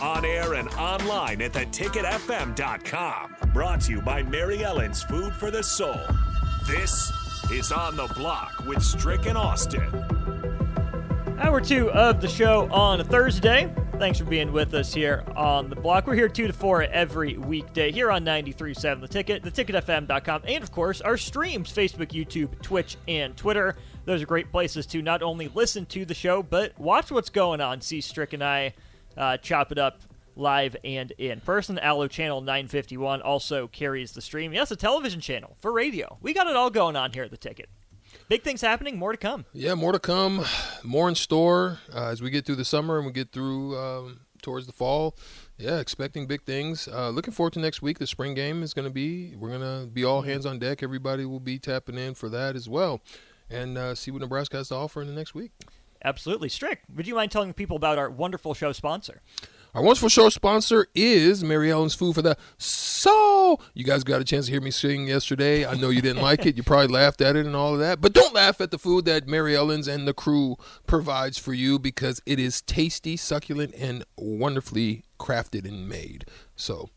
On air and online at theticketfm.com. Brought to you by Mary Ellen's Food for the Soul. This is On the Block with Strick and Austin. Hour two of the show on a Thursday. Thanks for being with us here on the block. We're here 2 to 4 every weekday here on 93.7 The Ticket, theticketfm.com, and of course our streams Facebook, YouTube, Twitch, and Twitter. Those are great places to not only listen to the show, but watch what's going on. See Strick and I uh, chop it up live and in person. Allo Channel 951 also carries the stream. Yes, a television channel for radio. We got it all going on here at The Ticket. Big things happening, more to come. Yeah, more to come, more in store uh, as we get through the summer and we get through um, towards the fall. Yeah, expecting big things. Uh, looking forward to next week. The spring game is going to be. We're going to be all hands on deck. Everybody will be tapping in for that as well, and uh, see what Nebraska has to offer in the next week. Absolutely, Strick. Would you mind telling people about our wonderful show sponsor? Our wonderful show sponsor is Mary Ellen's Food for the Soul. You guys got a chance to hear me sing yesterday. I know you didn't like it. You probably laughed at it and all of that. But don't laugh at the food that Mary Ellen's and the crew provides for you because it is tasty, succulent, and wonderfully crafted and made. So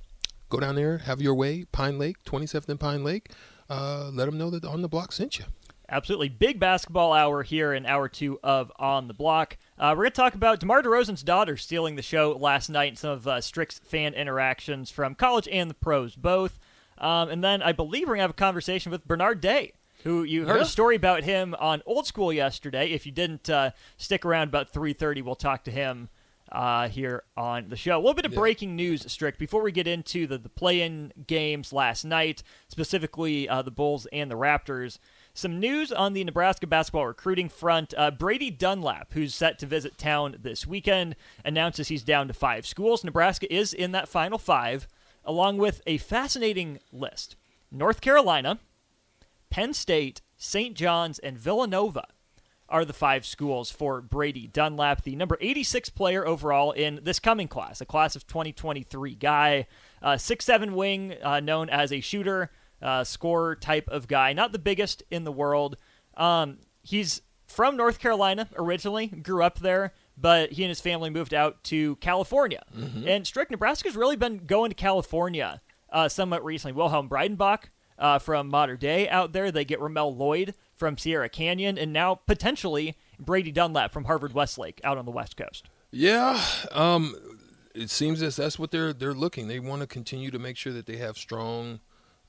go down there, have your way. Pine Lake, 27th and Pine Lake. Uh, let them know that On the Block sent you. Absolutely. Big basketball hour here in hour two of On the Block. Uh, we're going to talk about DeMar DeRozan's daughter stealing the show last night and some of uh, Strick's fan interactions from college and the pros both. Um, and then I believe we're going to have a conversation with Bernard Day, who you heard Yeah. a story about him on Old School yesterday. If you didn't uh, stick around about 3.30, we'll talk to him uh, here on the show. A little bit of breaking news, Strick, before we get into the, the play-in games last night, specifically uh, the Bulls and the Raptors. Some news on the Nebraska basketball recruiting front. Uh, Brady Dunlap, who's set to visit town this weekend, announces he's down to five schools. Nebraska is in that final five, along with a fascinating list North Carolina, Penn State, St. John's, and Villanova are the five schools for Brady Dunlap, the number 86 player overall in this coming class, a class of 2023 guy, uh, six seven wing, uh, known as a shooter, uh, scorer type of guy, not the biggest in the world. Um, he's from North Carolina originally, grew up there, but he and his family moved out to California. And Strick, Nebraska's really been going to California uh, somewhat recently. Wilhelm Breidenbach uh, from Mater Dei out there. They get Ramel Lloyd from Sierra Canyon, and now potentially Brady Dunlap from Harvard Westlake out on the West Coast. Yeah, um, it seems as that's what they're they're looking. They want to continue to make sure that they have strong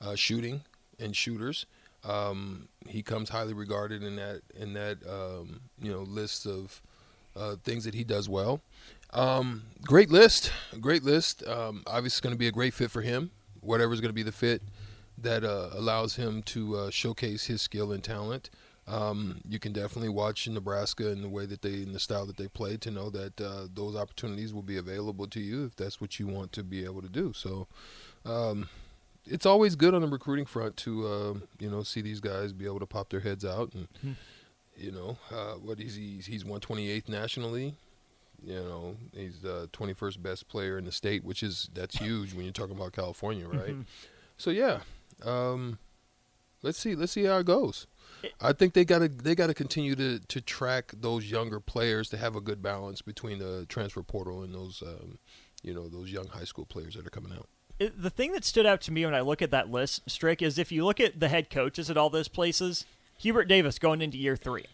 uh, shooting and shooters. Um, he comes highly regarded in that in that um, you know list of uh, things that he does well. Um, great list, great list. Um, obviously, going to be a great fit for him. Whatever's going to be the fit that uh, allows him to uh, showcase his skill and talent. Um, you can definitely watch Nebraska in the way that they, the style that they play, to know that uh, those opportunities will be available to you if that's what you want to be able to do. So, um, it's always good on the recruiting front to uh, you know see these guys be able to pop their heads out and you know uh, what is he? He's 128th nationally. You know he's the 21st best player in the state, which is that's huge when you're talking about California, right? So yeah, um, let's see let's see how it goes. I think they gotta they gotta continue to to track those younger players to have a good balance between the transfer portal and those um, you know those young high school players that are coming out. It- the thing that stood out to me when I look at that list, Strick, is if you look at the head coaches at all those places, Hubert Davis going into year three.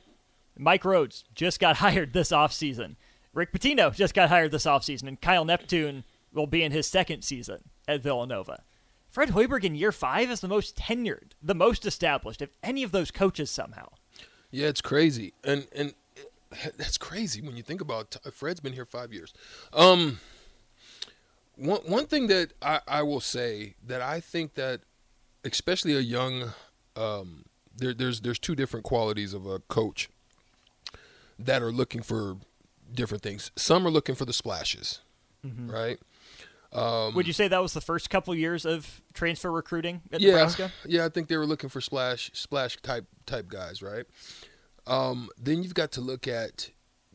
Mike Rhoades just got hired this offseason. Rick Pitino just got hired this offseason, and Kyle Neptune will be in his second season at Villanova. Fred Hoiberg in year five is the most tenured, the most established of any of those coaches somehow. Yeah, it's crazy, and and that's crazy when you think about. T- Fred's been here five years. Um, one one thing that I, I will say that I think that, especially a young, um, there, there's there's two different qualities of a coach that are looking for different things. Some are looking for the splashes, right? Um, Would you say that was the first couple years of transfer recruiting at yeah, Nebraska? yeah, I think they were looking for splash splash type type guys, right? Um, then you've got to look at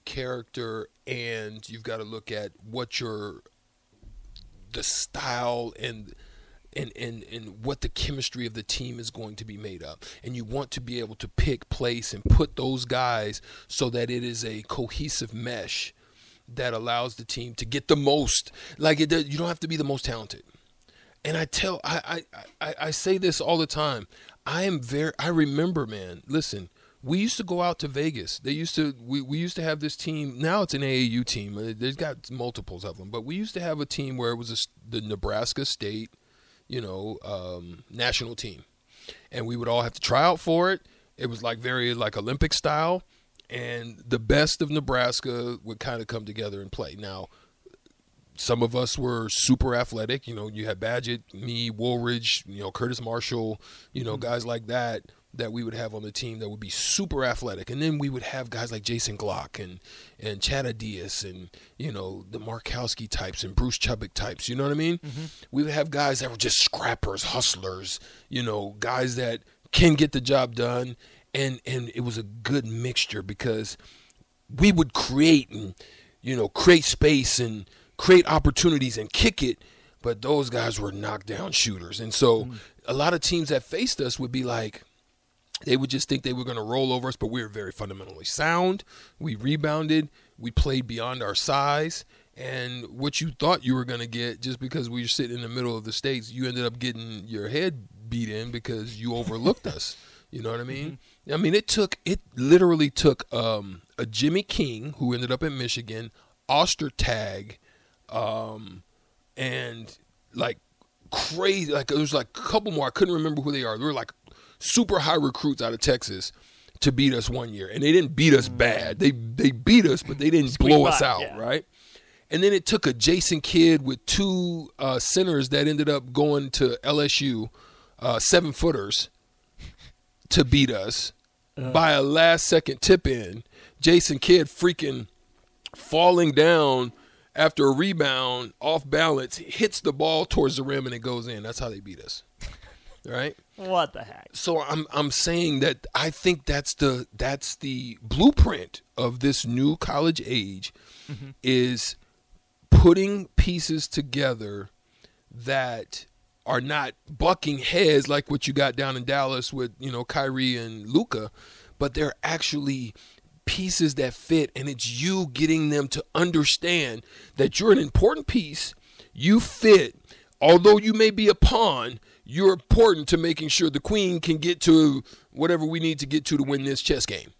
character, and you've got to look at what your the style and and, and, and what the chemistry of the team is going to be made up. And you want to be able to pick place and put those guys so that it is a cohesive mesh that allows the team to get the most. Like it, you don't have to be the most talented. And I tell, I, I, I, I say this all the time. I am very, I remember, man. Listen, we used to go out to Vegas. They used to, we, we used to have this team. Now it's an AAU team. Uh, There's got multiples of them, but we used to have a team where it was a, the Nebraska State, you know, um, national team, and we would all have to try out for it. It was like very like Olympic style, and the best of Nebraska would kind of come together and play. Now, some of us were super athletic. You know, you had Badgett, me, Woolridge, you know, Curtis Marshall, you know, guys like that that we would have on the team that would be super athletic. And then we would have guys like Jason Glock and and Chad Diaz and, you know, the Markowski types and Bruce Chubick types. You know what I mean? Mm-hmm. We would have guys that were just scrappers, hustlers, you know, guys that can get the job done. And and it was a good mixture because we would create and you know create space and create opportunities and kick it but those guys were knockdown shooters and so mm-hmm. a lot of teams that faced us would be like they would just think they were going to roll over us but we were very fundamentally sound. We rebounded. We played beyond our size. And what you thought you were going to get just because we were sitting in the middle of the states you ended up getting your head beat in because you overlooked us. You know what i mean? I mean it took it literally took um, a jimmy king who ended up in michigan ostertag um, and like crazy like there was like a couple more. I couldn't remember who they are. They were like super high recruits out of texas to beat us one year. And they didn't beat us bad. They they beat us but they didn't Squeak blow us out yeah. right? And then it took a jason kidd with two uh, centers that ended up going to lsu uh, seven footers to beat us by a last second tip in. Jason kidd freaking falling down after a rebound off balance hits the ball towards the rim and it goes in. That's how they beat us right? What the heck? so i'm i'm saying that i think that's the that's the blueprint of this new college age mm-hmm. is putting pieces together that are not bucking heads like what you got down in Dallas with, you know, Kyrie and Luka, but they're actually pieces that fit and it's you getting them to understand that you're an important piece, you fit, although you may be a pawn, you're important to making sure the queen can get to whatever we need to get to to win this chess game.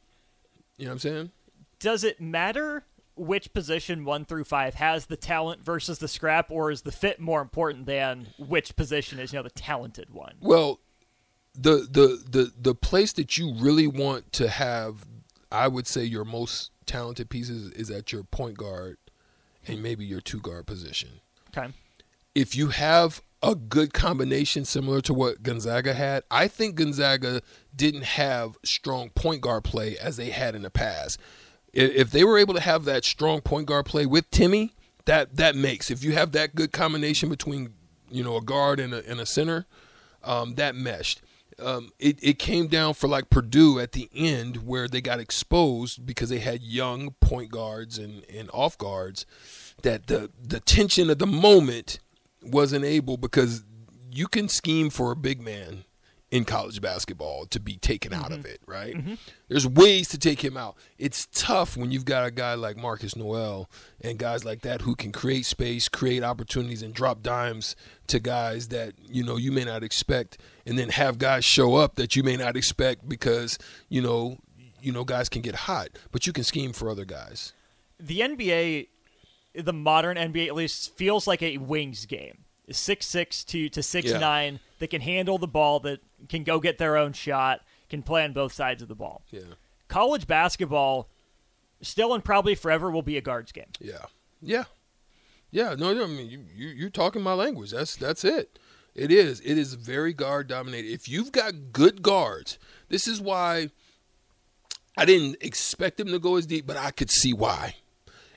You know what I'm saying? Does it matter which position one through five has the talent versus the scrap, or is the fit more important than which position is you know the talented one? Well, the the the the place that you really want to have, I would say, your most talented pieces is at your point guard and maybe your two guard position. Okay. If you have a good combination similar to what Gonzaga had, I think Gonzaga didn't have strong point guard play as they had in the past. If they were able to have that strong point guard play with Timme, that that makes. If you have that good combination between you know a guard and a, and a center, um, that meshed. Um, it, it came down for like Purdue at the end where they got exposed because they had young point guards and, and off guards that the the tension of the moment wasn't able because you can scheme for a big man in college basketball to be taken out of mm-hmm. it, right? Mm-hmm. There's ways to take him out. It's tough when you've got a guy like Marcus Noel and guys like that who can create space, create opportunities, and drop dimes to guys that you know you may not expect, and then have guys show up that you may not expect because you know you know guys can get hot, but you can scheme for other guys. The NBA, the modern NBA at least, feels like a wings game. Six six to to six Yeah. nine that can handle the ball, that can go get their own shot, can play on both sides of the ball. Yeah, College basketball, still and probably forever, will be a guards game. yeah, yeah, yeah. No, I mean you, you you're talking my language. That's that's it. It is. It is very guard dominated. If you've got good guards, this is why I didn't expect them to go as deep, but I could see why.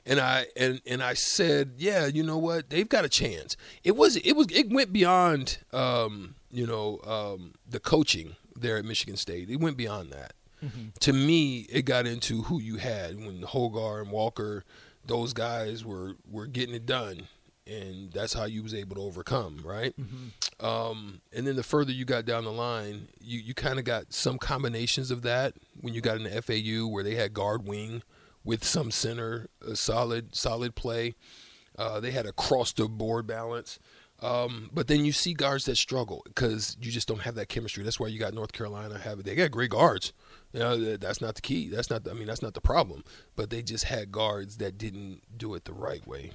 And I and and I said, yeah, you know what, they've got a chance. It was it was it went beyond um, you know um, the coaching there at Michigan State. It went beyond that. Mm-hmm. To me, it got into who you had when Hoggard and Walker, those guys were were getting it done, and that's how you was able to overcome, right? Mm-hmm. Um, and then the further you got down the line, you you kind of got some combinations of that when you got in the FAU where they had guard wing with some center, solid solid play. Uh, they had a cross the board balance. Um, but then you see guards that struggle because you just don't have that chemistry. That's why you got North Carolina have it. They got great guards. You know, that's not the key. That's not. The, I mean, that's not the problem. But they just had guards that didn't do it the right way.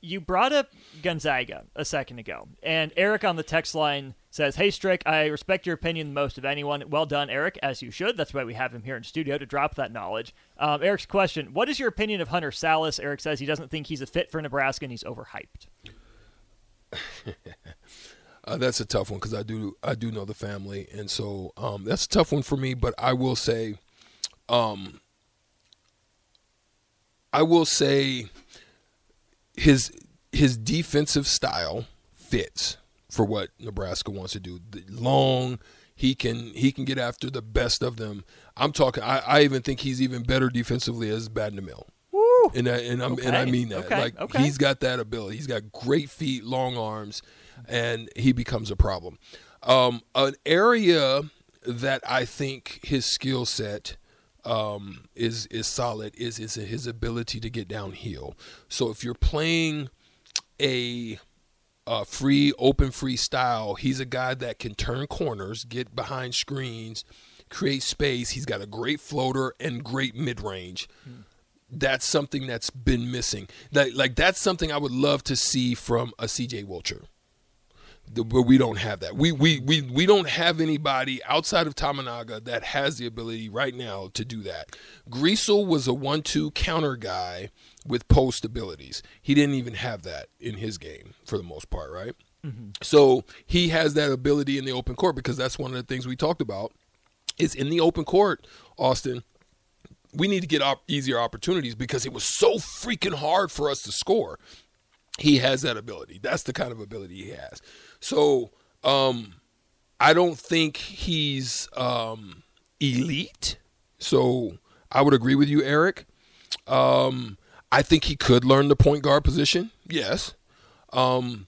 You brought up Gonzaga a second ago, and Eric on the text line says, "Hey Strick, I respect your opinion the most of anyone. Well done, Eric, as you should. That's why we have him here in studio to drop that knowledge." Um, Eric's question: What is your opinion of Hunter Sallis? Eric says he doesn't think he's a fit for Nebraska and he's overhyped. uh, that's a tough one because I do I do know the family, and so um, that's a tough one for me. But I will say, um, I will say, his his defensive style fits for what Nebraska wants to do. The long, he can he can get after the best of them. I'm talking. I, I even think he's even better defensively as Bad Mill. And I, and, okay. and i mean that. Okay. Like okay. he's got that ability. He's got great feet, long arms, and he becomes a problem. Um, an area that I think his skill set um, is is solid is is his ability to get downhill. So if you're playing a uh, free, open, free style. He's a guy that can turn corners, get behind screens, create space. He's got a great floater and great mid range. That's something that's been missing. That, like that's something I would love to see from a CJ Wilcher. But we don't have that. We, we we we don't have anybody outside of Tominaga that has the ability right now to do that. Griesel was a one-two counter guy with post abilities. He didn't even have that in his game for the most part, right? Mm-hmm. So he has that ability in the open court because that's one of the things we talked about. Is in the open court, Austin. We need to get op- easier opportunities because it was so freaking hard for us to score. He has that ability. That's the kind of ability he has. So um, I don't think he's um, elite. So I would agree with you, Eric. Um, I think he could learn the point guard position. Yes. Um,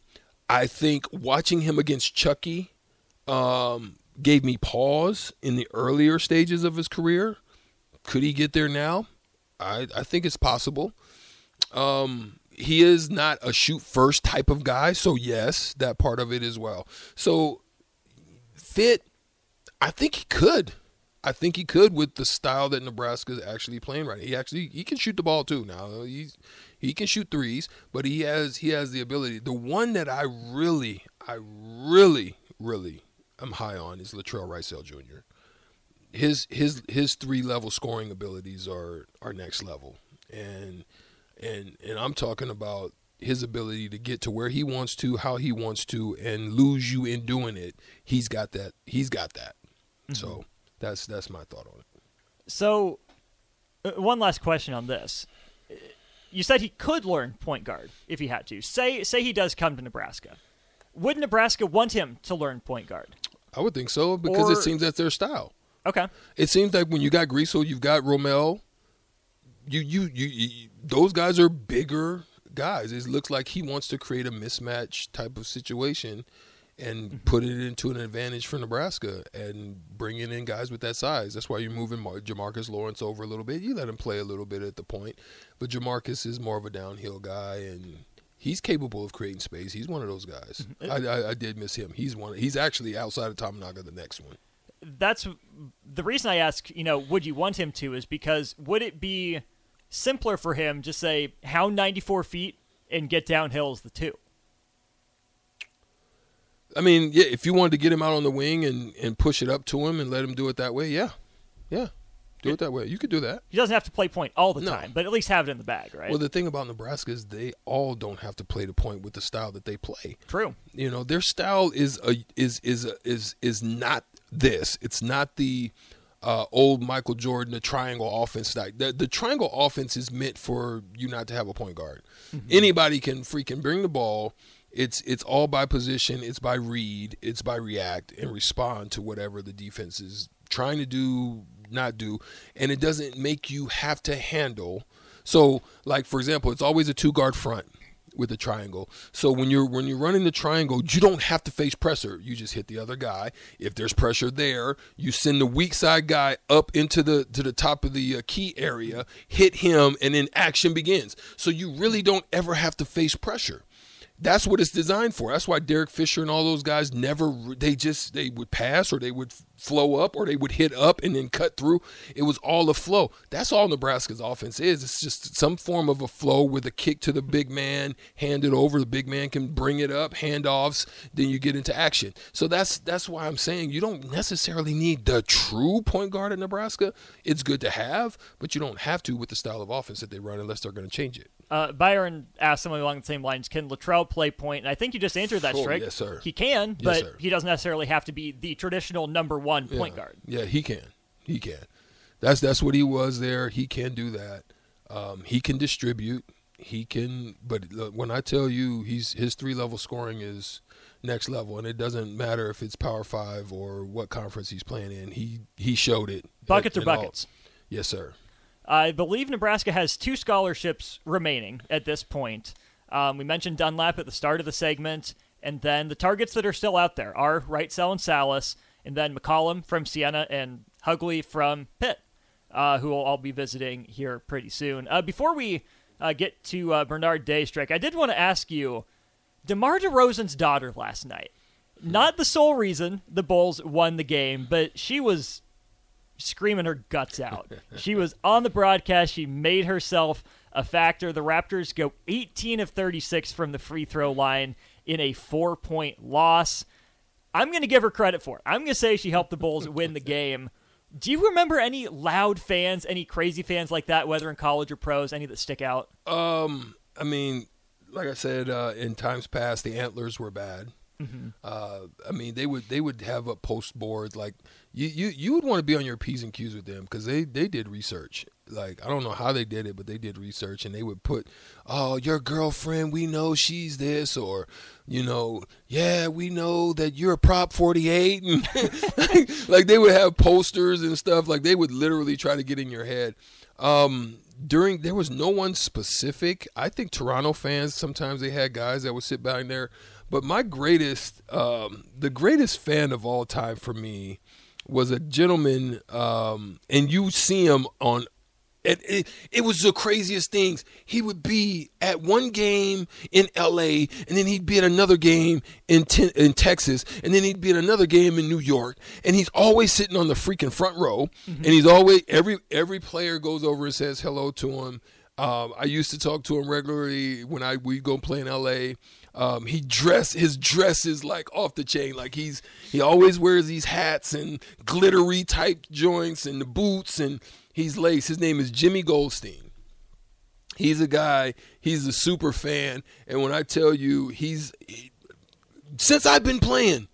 I think watching him against Chucky um, gave me pause in the earlier stages of his career. Could he get there now? I, I think it's possible. Um, he is not a shoot first type of guy, so yes, that part of it as well. So fit, I think he could. I think he could with the style that Nebraska is actually playing right. He actually he can shoot the ball too. Now he's he can shoot threes, but he has he has the ability. The one that I really I really really am high on is Latrell Wrightsell Jr. His his his three level scoring abilities are are next level, and and and I'm talking about his ability to get to where he wants to, how he wants to, and lose you in doing it. He's got that. He's got that. Mm-hmm. So that's that's my thought on it. So, uh, one last question on this. You said he could learn point guard if he had to. Say say he does come to Nebraska. Would Nebraska want him to learn point guard? I would think so because or, it seems that's their style. Okay. It seems like when you got Griesel, you've got Ramel. You, you you you those guys are bigger guys. It looks like he wants to create a mismatch type of situation and mm-hmm. put it into an advantage for Nebraska and bringing in guys with that size. That's why you're moving Mar- Jamarques Lawrence over a little bit. You let him play a little bit at the point, but Jamarques is more of a downhill guy and he's capable of creating space. He's one of those guys. Mm-hmm. I, I, I, did miss him. He's one. He's actually outside of Tominaga, the next one. That's the reason I ask. You know, would you want him to? Is because would it be simpler for him just say hound 94 feet and get down hills the two? I mean, yeah, if you wanted to get him out on the wing and, and push it up to him and let him do it that way, yeah. Yeah. Do it that way. You could do that. He doesn't have to play point all the no. time, but at least have it in the bag, right? Well, the thing about Nebraska is they all don't have to play the point with the style that they play. True. You know, their style is a, is is a, is is not this. It's not the uh, old Michael Jordan, the triangle offense. Like the, the triangle offense is meant for you not to have a point guard. Mm-hmm. Anybody can freaking bring the ball. It's it's all by position. It's by read. It's by react and respond to whatever the defense is trying to do, not do, and it doesn't make you have to handle. So, like for example, it's always a two guard front with a triangle. So when you're when you're running the triangle, you don't have to face pressure. You just hit the other guy. If there's pressure there, you send the weak side guy up into the to the top of the uh, key area, hit him, and then action begins. So you really don't ever have to face pressure that's what it's designed for. That's why Derek Fisher and all those guys never they just they would pass or they would flow up or they would hit up and then cut through. It was all a flow. That's all Nebraska's offense is. It's just some form of a flow with a kick to the big man, hand it over, the big man can bring it up, handoffs, then you get into action. So that's that's why I'm saying you don't necessarily need the true point guard at Nebraska. It's good to have, but you don't have to with the style of offense that they run unless they're going to change it. Uh, Byron asked something along the same lines: Can Latrell play point? And I think you just answered that, sure, Strick. Yes, sir. He can, yes, but sir. he doesn't necessarily have to be the traditional number one yeah. point guard. Yeah, he can. He can. That's that's what he was there. He can do that. Um, he can distribute. He can. But when I tell you, he's his three level scoring is next level, and it doesn't matter if it's Power Five or what conference he's playing in. He he showed it. Buckets or buckets. All. Yes, sir. I believe Nebraska has two scholarships remaining at this point. Um, we mentioned Dunlap at the start of the segment, and then the targets that are still out there are Wrightsell and Sallis, and then McCollum from Siena and Hugley from Pitt, uh, who will all be visiting here pretty soon. Uh, before we uh, get to uh, Bernard Day Strick, I did want to ask you DeMar DeRozan's daughter last night. Not the sole reason the Bulls won the game, but she was screaming her guts out. she was on the broadcast. She made herself a factor. The Raptors go 18 of 36 from the free throw line in a four point loss. I'm going to give her credit for it. I'm going to say she helped the Bulls win the game. Do you remember any loud fans, any crazy fans like that, whether in college or pros, any that stick out? Um, I mean, like I said, uh, in times past, the antlers were bad. Mm-hmm. Uh, I mean, they would they would have a post board like you you you would want to be on your p's and q's with them because they they did research. Like I don't know how they did it, but they did research and they would put, oh, your girlfriend, we know she's this, or you know, yeah, we know that you're a prop 48, and like they would have posters and stuff. Like they would literally try to get in your head. Um, during there was no one specific. I think Toronto fans sometimes they had guys that would sit back there but my greatest, um, the greatest fan of all time for me was a gentleman, um, and you see him on. It, it, it was the craziest things. He would be at one game in LA, and then he'd be at another game in in Texas, and then he'd be at another game in New York, and he's always sitting on the freaking front row, mm-hmm. and he's always every every player goes over and says hello to him. Um, I used to talk to him regularly when I we go play in LA. Um, he dress his dress is like off the chain. Like he's he always wears these hats and glittery type joints and the boots and he's laced. His name is Jimmy Goldstein. He's a guy. He's a super fan, and when I tell you, he's he, since I've been playing.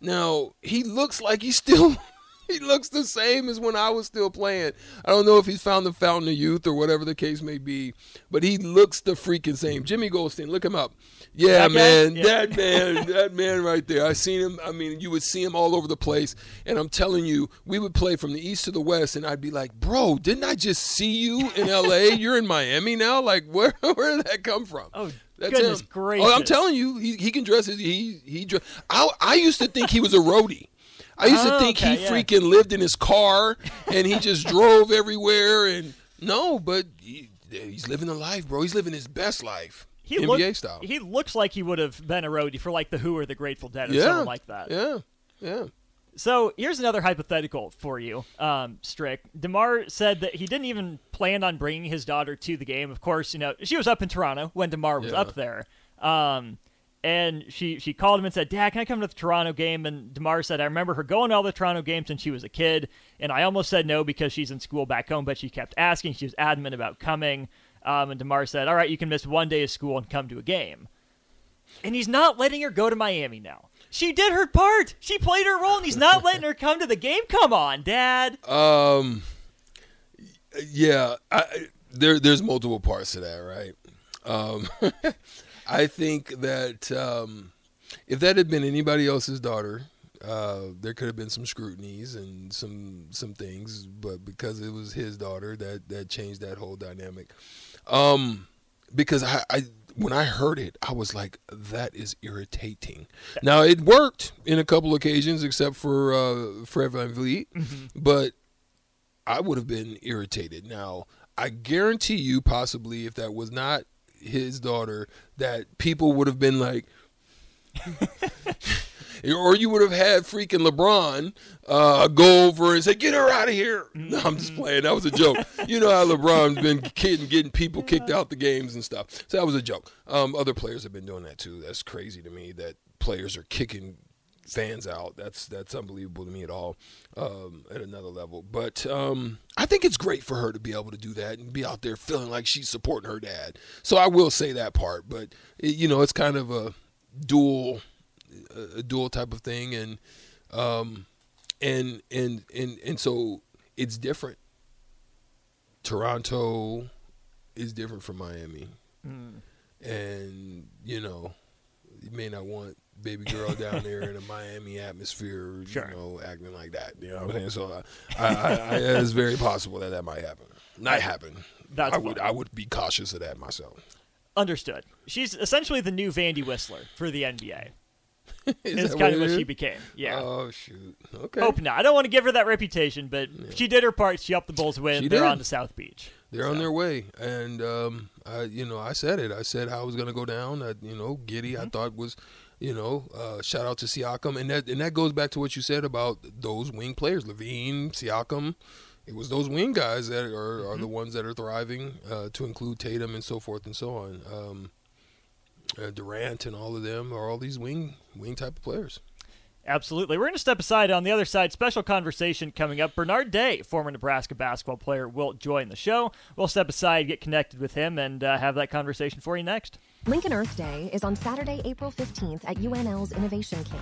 Now he looks like he's still he looks the same as when I was still playing. I don't know if he's found the fountain of youth or whatever the case may be, but he looks the freaking same. Jimmy Goldstein, look him up. Yeah, that man, yeah. that man, that man right there. I seen him. I mean, you would see him all over the place, and I'm telling you, we would play from the east to the west, and I'd be like, "Bro, didn't I just see you in L.A.? You're in Miami now. Like, where where did that come from?" Oh. That's Goodness him. gracious! Oh, I'm telling you, he he can dress. His, he he. Dress, I I used to think he was a roadie. I used oh, to think okay, he yeah. freaking lived in his car and he just drove everywhere. And no, but he, he's living a life, bro. He's living his best life. He NBA look, style. He looks like he would have been a roadie for like the Who or the Grateful Dead or yeah, something like that. Yeah, yeah. So here's another hypothetical for you, um, Strick. Demar said that he didn't even plan on bringing his daughter to the game. Of course, you know she was up in Toronto when Demar was yeah. up there. Um, and she she called him and said, "Dad, can I come to the Toronto game?" And Demar said, "I remember her going to all the Toronto games since she was a kid, and I almost said no because she's in school back home, but she kept asking. She was adamant about coming." Um, and Demar said, "All right, you can miss one day of school and come to a game." And he's not letting her go to Miami now. She did her part. She played her role, and he's not letting her come to the game. Come on, Dad. Um, yeah, I, there there's multiple parts to that, right? Um, I think that um, if that had been anybody else's daughter, uh, there could have been some scrutinies and some some things, but because it was his daughter, that that changed that whole dynamic. Um, because I, I when I heard it, I was like, that is irritating. Now it worked in a couple occasions, except for uh, Fred VanVleet, mm-hmm. but I would have been irritated. Now I guarantee you, possibly, if that was not his daughter, that people would have been like. or you would have had freaking LeBron uh, go over and say, "Get her out of here." No, I'm just playing. That was a joke. you know how LeBron's been kidding, getting people kicked out the games and stuff. So that was a joke. Um, other players have been doing that too. That's crazy to me that players are kicking fans out. That's that's unbelievable to me at all um, at another level. But um, I think it's great for her to be able to do that and be out there feeling like she's supporting her dad. So I will say that part. But it, you know, it's kind of a dual a dual type of thing, and um, and and and and so it's different. Toronto is different from Miami, mm. and you know, you may not want baby girl down there in a Miami atmosphere, sure. you know, acting like that. You know what I'm saying? So I, I, I, it's very possible that that might happen. Not happen. That's I would I would be cautious of that myself. Understood. She's essentially the new Vandy Whistler for the NBA. is, kind of what she became. Yeah. Oh shoot. Okay. Hope not. I don't want to give her that reputation, but yeah. she did her part. She helped the Bulls' win. She They're did. on to South Beach. They're so. on their way, and um, I, you know, I said it. I said how I was going to go down. That you know, Giddy, mm-hmm. I thought was, you know, uh, shout out to Siakam, and that and that goes back to what you said about those wing players, LaVine, Siakam. It was those wing guys that are, mm-hmm. are the ones that are thriving, uh, to include Tatum and so forth and so on. Um, uh, Durant and all of them are all these wing wing type of players. Absolutely. We're going to step aside on the other side. Special conversation coming up. Bernard Day, former Nebraska basketball player, will join the show. We'll step aside, get connected with him, and uh, have that conversation for you next. Lincoln Earth Day is on Saturday, April 15th at UNL's Innovation Camp.